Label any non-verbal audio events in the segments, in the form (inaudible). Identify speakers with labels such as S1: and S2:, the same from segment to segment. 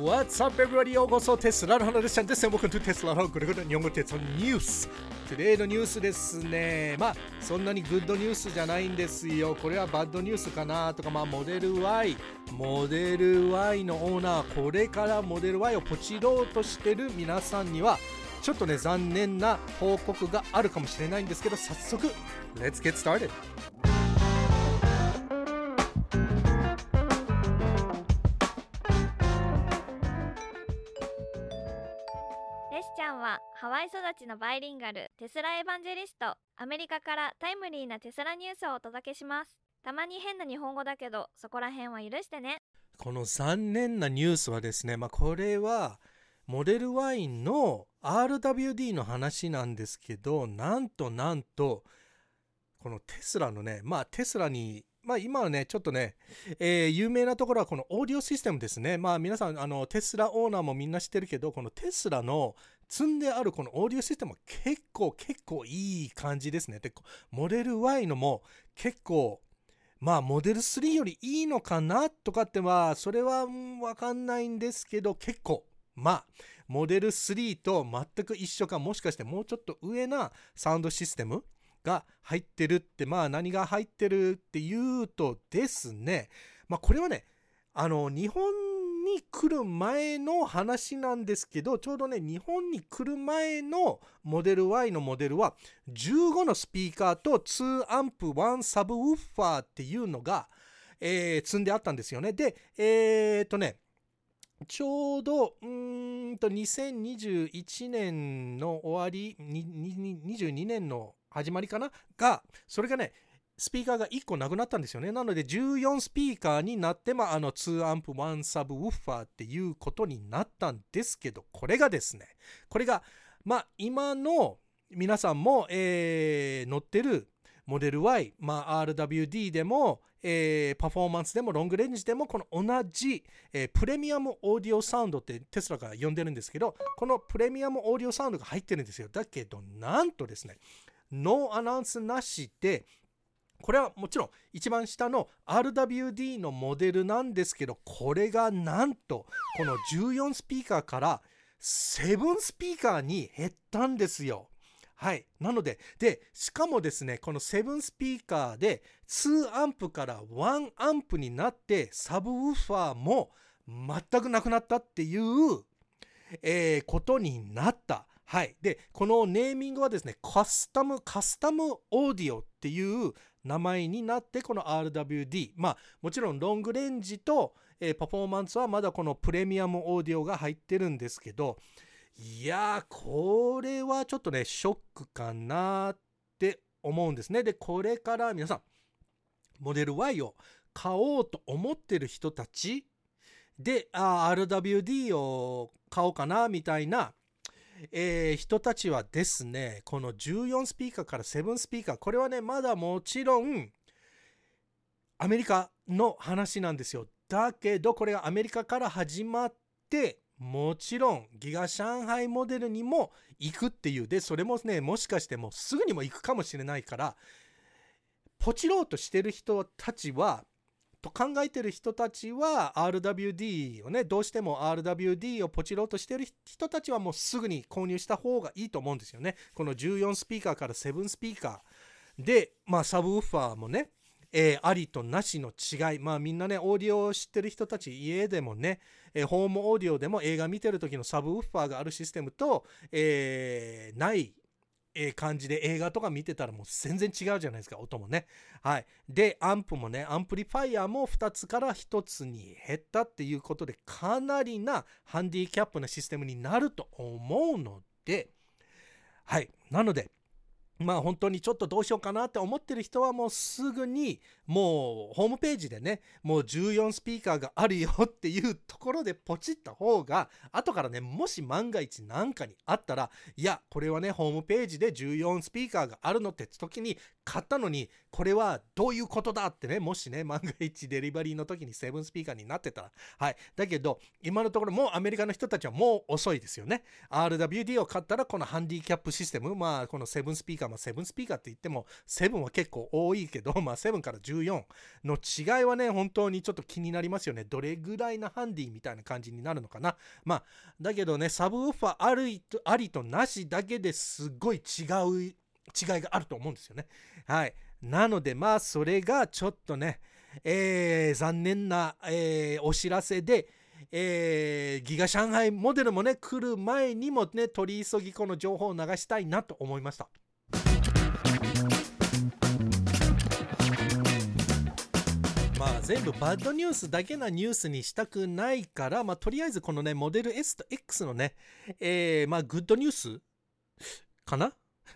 S1: What's up, everybody? ようこそテスラの話です。Welcome to テスラのぐるぐる日本語鉄道ニュース。Today のニュースですね。まあ、そんなにグッドニュースじゃないんですよ。これはバッドニュースかなとか、まあ、モデル Y、モデル Y のオーナー、これからモデル Y をポチろうとしてる皆さんには、ちょっとね、残念な報告があるかもしれないんですけど、早速、Let's get started!
S2: ハワイ育ちのバイリンガルテスラエヴァンジェリストアメリカからタイムリーなテスラニュースをお届けします。たまに変な日本語だけどそこら辺は許してね。
S1: この残念なニュースはですねまあこれはモデル Y の RWD の話なんですけどなんとなんとこのテスラのねまあテスラにまあ今はね、ちょっとね、えー、有名なところはこのオーディオシステムですね。まあ皆さん、あの、テスラオーナーもみんな知ってるけど、このテスラの積んであるこのオーディオシステムは結構結構いい感じですね。で、モデル Y のも結構、まあモデル3よりいいのかなとかっては、それはわかんないんですけど、結構、まあ、モデル3と全く一緒か、もしかしてもうちょっと上なサウンドシステムが入ってるって、まあ何が入ってるっていうとですね、まあこれはね、あの、日本に来る前の話なんですけど、ちょうどね、日本に来る前のモデル Y のモデルは、15のスピーカーと2アンプ1サブウッファーっていうのが、えー、積んであったんですよね。で、えー、っとね、ちょうど、うんと、2021年の終わり、22年の始まりかな？が、それがね、スピーカーが1個なくなったんですよね。なので14スピーカーになって、まあ、あの2アンプ1サブウッファーっていうことになったんですけど、これがですね、これが、まあ、今の皆さんも、えー、乗ってるモデル Y、まあ、RWD でも、えー、パフォーマンスでもロングレンジでもこの同じ、えー、プレミアムオーディオサウンドってテスラが呼んでるんですけどこのプレミアムオーディオサウンドが入ってるんですよだけどなんとですねノーアナウンスなしで、これはもちろん一番下の RWD のモデルなんですけど、これがなんとこの14スピーカーから7スピーカーに減ったんですよ。はい。なので、で、しかもですね、この7スピーカーで2アンプから1アンプになってサブウーファーも全くなくなったっていう、えー、ことになった。はい。で、このネーミングはですね、カスタム、カスタムオーディオっていう名前になって、この RWD。まあ、もちろんロングレンジと、えー、パフォーマンスはまだこのプレミアムオーディオが入ってるんですけど、いやー、これはちょっとね、ショックかなって思うんですね。で、これから皆さん、モデル Y を買おうと思ってる人たちで、あ RWD を買おうかなみたいなえー、人たちはですね、この14スピーカーから7スピーカー、これはね、まだもちろん、アメリカの話なんですよ。だけど、これがアメリカから始まって、もちろん、ギガ上海モデルにも行くっていう。で、それもね、もしかしてもうすぐにも行くかもしれないから、ポチろうとしてる人たちは、と考えてる人たちは RWD をね、どうしても RWD をポチろうとしてる人たちはもうすぐに購入した方がいいと思うんですよね。この14スピーカーから7スピーカーで、まあサブウッファーもね、えー、ありとなしの違い。まあみんなね、オーディオを知ってる人たち、家でもね、えー、ホームオーディオでも映画見てる時のサブウッファーがあるシステムと、えー、ないええ感じで映画とか見てたらもう全然違うじゃないですか、音もね。はい。で、アンプもね、アンプリファイアも2つから1つに減ったっていうことで、かなりなハンディキャップなシステムになると思うので、はい。なので、まあ本当にちょっとどうしようかなって思ってる人はもうすぐにもうホームページでねもう14スピーカーがあるよっていうところでポチった方が後からねもし万が一何かにあったらいやこれはねホームページで14スピーカーがあるのって時に買ったのに、これはどういうことだってね、もしね、万が一デリバリーの時にセブンスピーカーになってたら。はい。だけど、今のところもうアメリカの人たちはもう遅いですよね。RWD を買ったら、このハンディキャップシステム、まあ、このセブンスピーカー、まあ、セブンスピーカーって言っても、セブンは結構多いけど、(laughs) まあ、セブンから14の違いはね、本当にちょっと気になりますよね。どれぐらいなハンディみたいな感じになるのかな。まあ、だけどね、サブウーファーありとなしだけですごい違う、違いがあると思うんですよね。はい。なので、まあ、それがちょっとね、えー、残念な、えー、お知らせで、えー、ギガ上海モデルもね、来る前にもね、取り急ぎこの情報を流したいなと思いました。まあ全部バッドニュースだけなニュースにしたくないから、まあとりあえずこのね、モデル S と X のね、えー、まあグッドニュースかな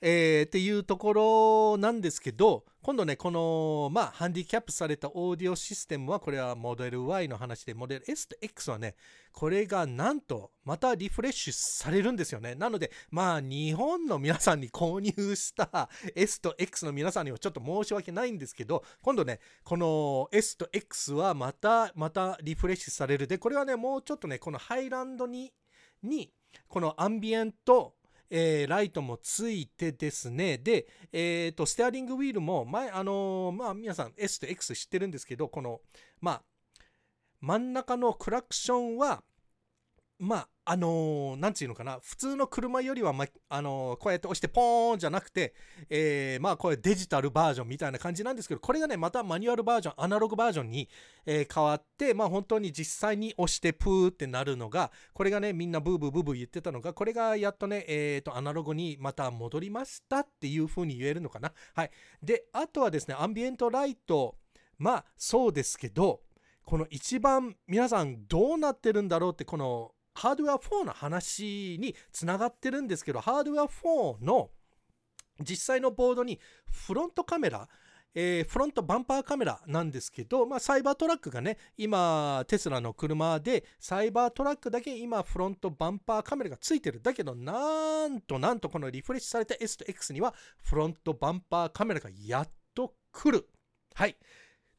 S1: えー、っていうところなんですけど、今度ね、この、まあ、ハンディキャップされたオーディオシステムは、これはモデル Y の話で、モデル S と X はね、これがなんと、またリフレッシュされるんですよね。なので、まあ、日本の皆さんに購入した S と X の皆さんにはちょっと申し訳ないんですけど、今度ね、この S と X はまた、またリフレッシュされる。で、これはね、もうちょっとね、このハイランドに、に、このアンビエント、えー、ライトもついてですね、で、えっ、ー、と、ステアリングウィールも、前、あのー、まあ、皆さん S と X 知ってるんですけど、この、まあ、真ん中のクラクションは、まあ、あのー、なんていうのかな、普通の車よりは、ま、あのー、こうやって押してポーンじゃなくて、えー、まあ、これデジタルバージョンみたいな感じなんですけど、これがね、またマニュアルバージョン、アナログバージョンに、えー、変わって、まあ、本当に実際に押してプーってなるのが、これがね、みんなブーブーブーブー言ってたのが、これがやっとね、えっ、と、アナログにまた戻りましたっていう風に言えるのかな。はい。で、あとはですね、アンビエントライト、まあ、そうですけど、この一番皆さんどうなってるんだろうってこのハードウェア4の話につながってるんですけどハードウェア4の実際のボードにフロントカメラえー、フロントバンパーカメラなんですけど、まあ、サイバートラックがね、今、テスラの車で、サイバートラックだけ今、フロントバンパーカメラがついてる。だけど、なんとなんとこのリフレッシュされた S と X には、フロントバンパーカメラがやっと来る。はい。っ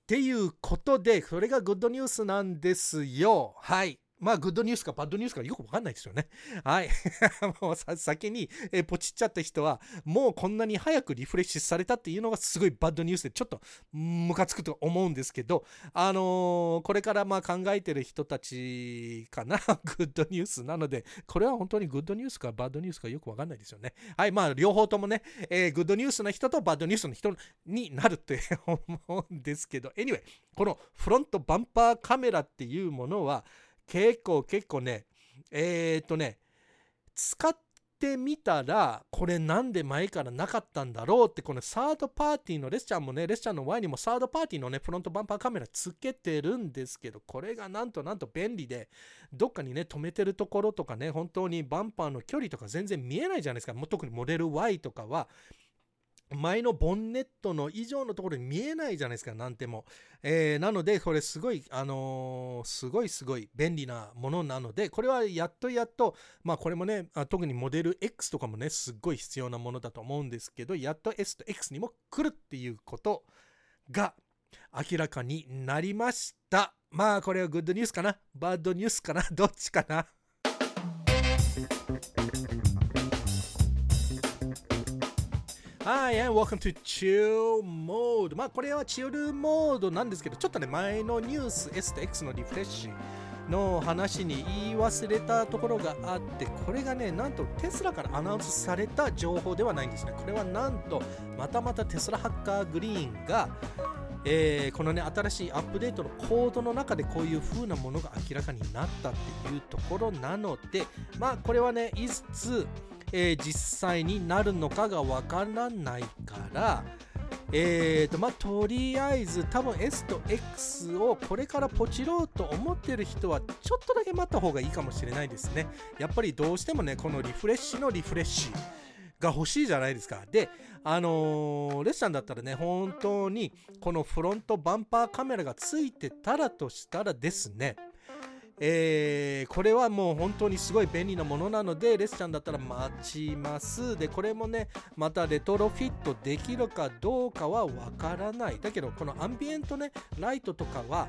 S1: ていうことで、それがグッドニュースなんですよ。はい。まあ、グッドニュースかバッドニュースかよくわかんないですよね。はい。(laughs) もう先に、えポチっちゃった人は、もうこんなに早くリフレッシュされたっていうのがすごいバッドニュースで、ちょっとムカつくと思うんですけど、あのー、これからまあ考えてる人たちかな、グッドニュースなので、これは本当にグッドニュースかバッドニュースかよくわかんないですよね。はい。まあ、両方ともね、えー、グッドニュースな人とバッドニュースの人になるって (laughs) 思うんですけど、anyway、このフロントバンパーカメラっていうものは、結構結構ね、えー、っとね、使ってみたら、これなんで前からなかったんだろうって、このサードパーティーのレスチャーもね、レスチャーの前にもサードパーティーのね、フロントバンパーカメラつけてるんですけど、これがなんとなんと便利で、どっかにね、止めてるところとかね、本当にバンパーの距離とか全然見えないじゃないですか。もう特にモデル Y とかは、前のボンネットの以上のところに見えないじゃないですか、なんても。えー、なので、これすごい、あのー、すごいすごい便利なものなので、これはやっとやっと、まあこれもね、特にモデル X とかもね、すっごい必要なものだと思うんですけど、やっと S と X にも来るっていうことが明らかになりました。まあこれはグッドニュースかな？バッドニュースかな？どっちかな？はい、and welcome to Chill Mode。まあ、これはチルモードなんですけど、ちょっとね、前のニュース S と X のリフレッシュの話に言い忘れたところがあって、これがね、なんとテスラからアナウンスされた情報ではないんですね。これはなんと、またまたテスラハッカーグリーンが、えー、このね、新しいアップデートのコードの中でこういう風なものが明らかになったっていうところなので、まあ、これはね、いつ、えー、実際になるのかがわからないから、えーとまあ、とりあえず多分 S と X をこれからポチろうと思ってる人はちょっとだけ待った方がいいかもしれないですね。やっぱりどうしてもね、このリフレッシュのリフレッシュが欲しいじゃないですか。で、あのー、レッシャンだったらね、本当にこのフロントバンパーカメラがついてたらとしたらですね、えーこれはもう本当にすごい便利なものなのでレスちゃんだったら待ちます。でこれもねまたレトロフィットできるかどうかはわからない。だけどこのアンビエントねライトとかは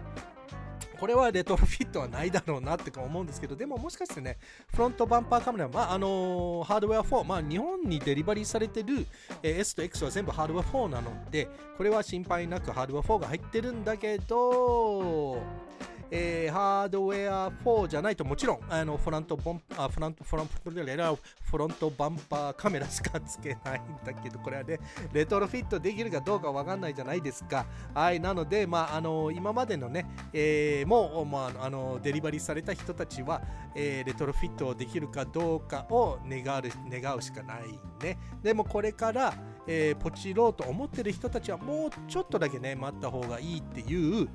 S1: これはレトロフィットはないだろうなってか思うんですけどでももしかしてねフロントバンパーカメラまああのーハードウェア4まあ日本にデリバリーされてる、え S と X は全部ハードウェア4なのでこれは心配なくハードウェア4が入ってるんだけどえーハードウェア4じゃないともちろんあのフロントボンあフロントフロントフロントバンパーカメラしかつけないんだけどこれはねレトロフィットできるかどうかわかんないじゃないですか。はいなのでまああの今までのね、えーもう、まあ、あのデリバリーされた人たちは、えーレトロフィットできるかどうかを願う願うしかないね。でもこれから、えーポチろうと思ってる人たちはもうちょっとだけね待った方がいいっていう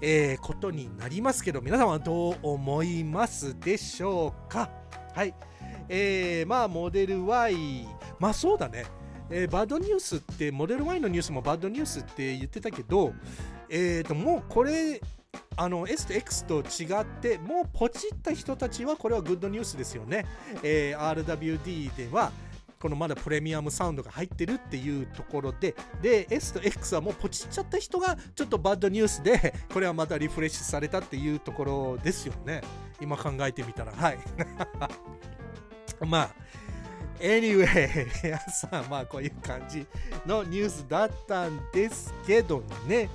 S1: えーことになりますけど皆さんはどう思いますでしょうか？はい。えー、まあモデル Y まあそうだね、えーバッドニュースってモデル Y のニュースもバッドニュースって言ってたけどえーともうこれあの S と X と違ってもうポチった人たちはこれはグッドニュースですよね、えー RWD ではこのまだプレミアムサウンドが入ってるっていうところでで S と X はもうポチっちゃった人がちょっとバッドニュースで (laughs) これはまたリフレッシュされたっていうところですよね。今考えてみたら。はい。(laughs) まあ Anyway 皆さんまあこういう感じのニュースだったんですけどね。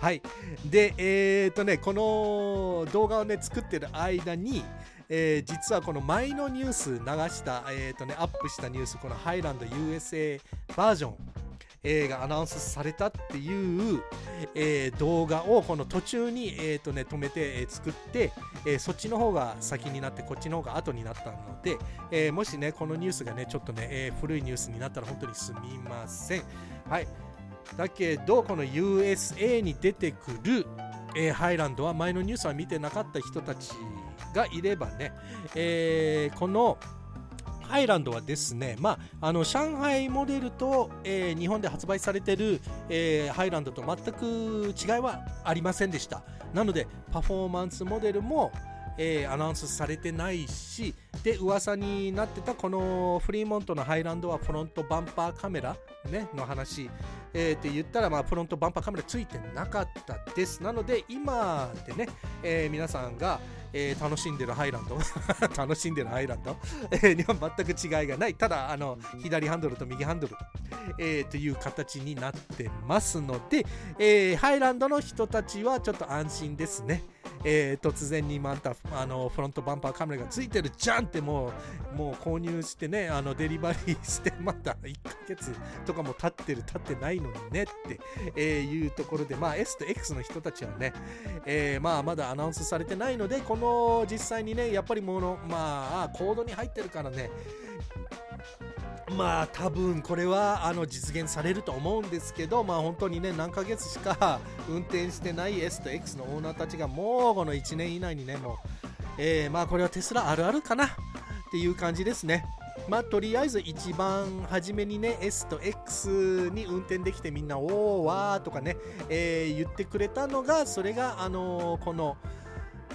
S1: はい。でえっ、とねこの動画をね作ってる間にえー実はこの前のニュース流した、えーとね、アップしたニュースこのハイランド USA バージョン、えーがアナウンスされたっていう、えー動画をこの途中に、えーとね、止めて、えー作って、えーそっちの方が先になってこっちの方が後になったので、えーもしねこのニュースがねちょっとね、えー古いニュースになったら本当にすみません。はい。だけどこの USA に出てくる、えーハイランドは前のニュースは見てなかった人たちがいればね、えーこのハイランドはですね、まあ、あの上海モデルと、えー日本で発売されてる、えーハイランドと全く違いはありませんでした。なのでパフォーマンスモデルも、えーアナウンスされてないしで噂になってたこのフリーモントのハイランドはフロントバンパーカメラ、ね、の話、えって言ったら、まあ、フロントバンパーカメラついてなかったです。なので今でね、え皆さんが、えー楽しんでるハイランド。(laughs) 楽しんでるハイランド、(laughs) には全く違いがない。ただあの左ハンドルと右ハンドル、えーという形になってますので、えーハイランドの人たちはちょっと安心ですね。えー突然にまたあのフロントバンパーカメラがついてるじゃんってもうもう購入してねあのデリバリーしてまだ1ヶ月とかも経ってる経ってないのにねって、えいうところでまあ S と X の人たちはね、えーまあまだアナウンスされてないのでこの実際にねやっぱりものまあコードに入ってるからね。まあ多分これはあの実現されると思うんですけどまあ本当にね何ヶ月しか運転してない S と X のオーナーたちがもうこの1年以内にねもう、えーまあこれはテスラあるあるかなっていう感じですね。まあとりあえず一番初めにね S と X に運転できてみんなおーわーとかね、えー言ってくれたのがそれがあのこの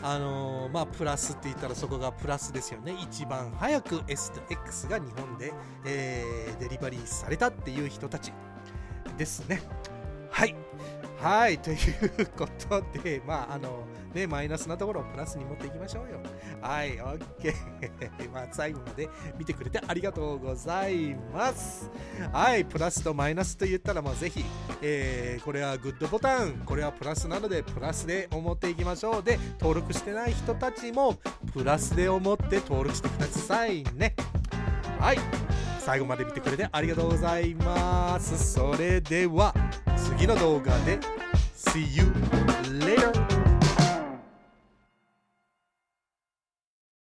S1: あのーまあプラスって言ったらそこがプラスですよね。一番早く S と X が日本で、えーデリバリーされたっていう人たちですね。はい。はいということでまああのねマイナスなところをプラスに持っていきましょうよ。はい OK (laughs) まあ最後まで見てくれてありがとうございます。はいプラスとマイナスと言ったらまあぜひ、えーこれはグッドボタン。これはプラスなのでプラスで思っていきましょう。で登録してない人たちもプラスで思って登録してくださいね。はい最後まで見てくれてありがとうございます。それでは。次の動画で See you later